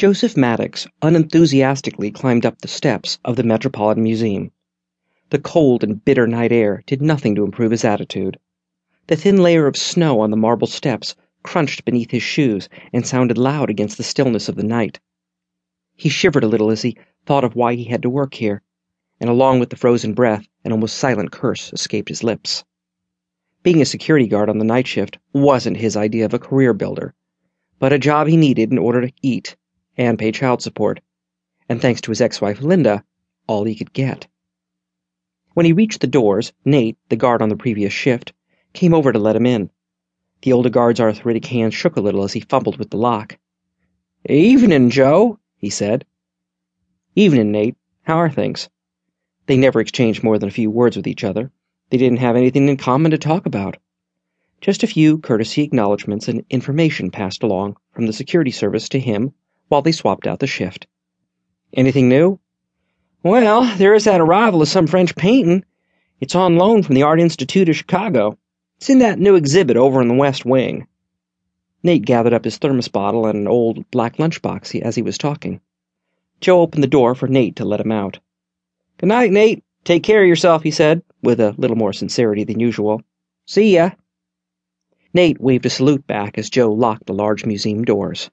Joseph Maddox unenthusiastically climbed up the steps of the Metropolitan Museum. The cold and bitter night air did nothing to improve his attitude. The thin layer of snow on the marble steps crunched beneath his shoes and sounded loud against the stillness of the night. He shivered a little as he thought of why he had to work here, and along with the frozen breath, an almost silent curse escaped his lips. Being a security guard on the night shift wasn't his idea of a career builder, but a job he needed in order to eat and pay child support, and thanks to his ex-wife Linda, all he could get. When he reached the doors, Nate, the guard on the previous shift, came over to let him in. The older guard's arthritic hand shook a little as he fumbled with the lock. Evening, Joe, he said. Evening, Nate. How are things? They never exchanged more than a few words with each other. They didn't have anything in common to talk about. Just a few courtesy acknowledgments and information passed along from the security service to him while they swapped out the shift. Anything new? Well, there is that arrival of some French painting. It's on loan from the Art Institute of Chicago. It's in that new exhibit over in the West Wing. Nate gathered up his thermos bottle and an old black lunchbox as he was talking. Joe opened the door for Nate to let him out. Good night, Nate. Take care of yourself, he said, with a little more sincerity than usual. See ya. Nate waved a salute back as Joe locked the large museum doors.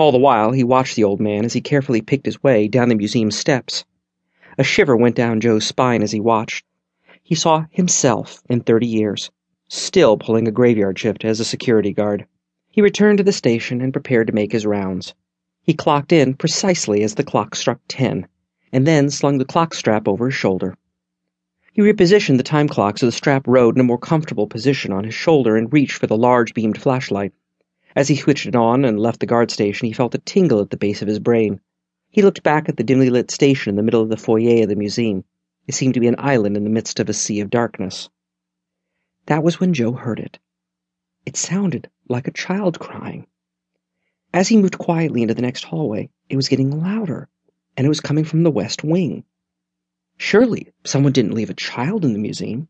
All the while, he watched the old man as he carefully picked his way down the museum steps. A shiver went down Joe's spine as he watched. He saw himself in thirty years, still pulling a graveyard shift as a security guard. He returned to the station and prepared to make his rounds. He clocked in precisely as the clock struck ten, and then slung the clock strap over his shoulder. He repositioned the time clock so the strap rode in a more comfortable position on his shoulder and reached for the large beamed flashlight. As he switched it on and left the guard station, he felt a tingle at the base of his brain. He looked back at the dimly lit station in the middle of the foyer of the museum. It seemed to be an island in the midst of a sea of darkness. That was when Joe heard it. It sounded like a child crying. As he moved quietly into the next hallway, it was getting louder, and it was coming from the west wing. Surely someone didn't leave a child in the museum.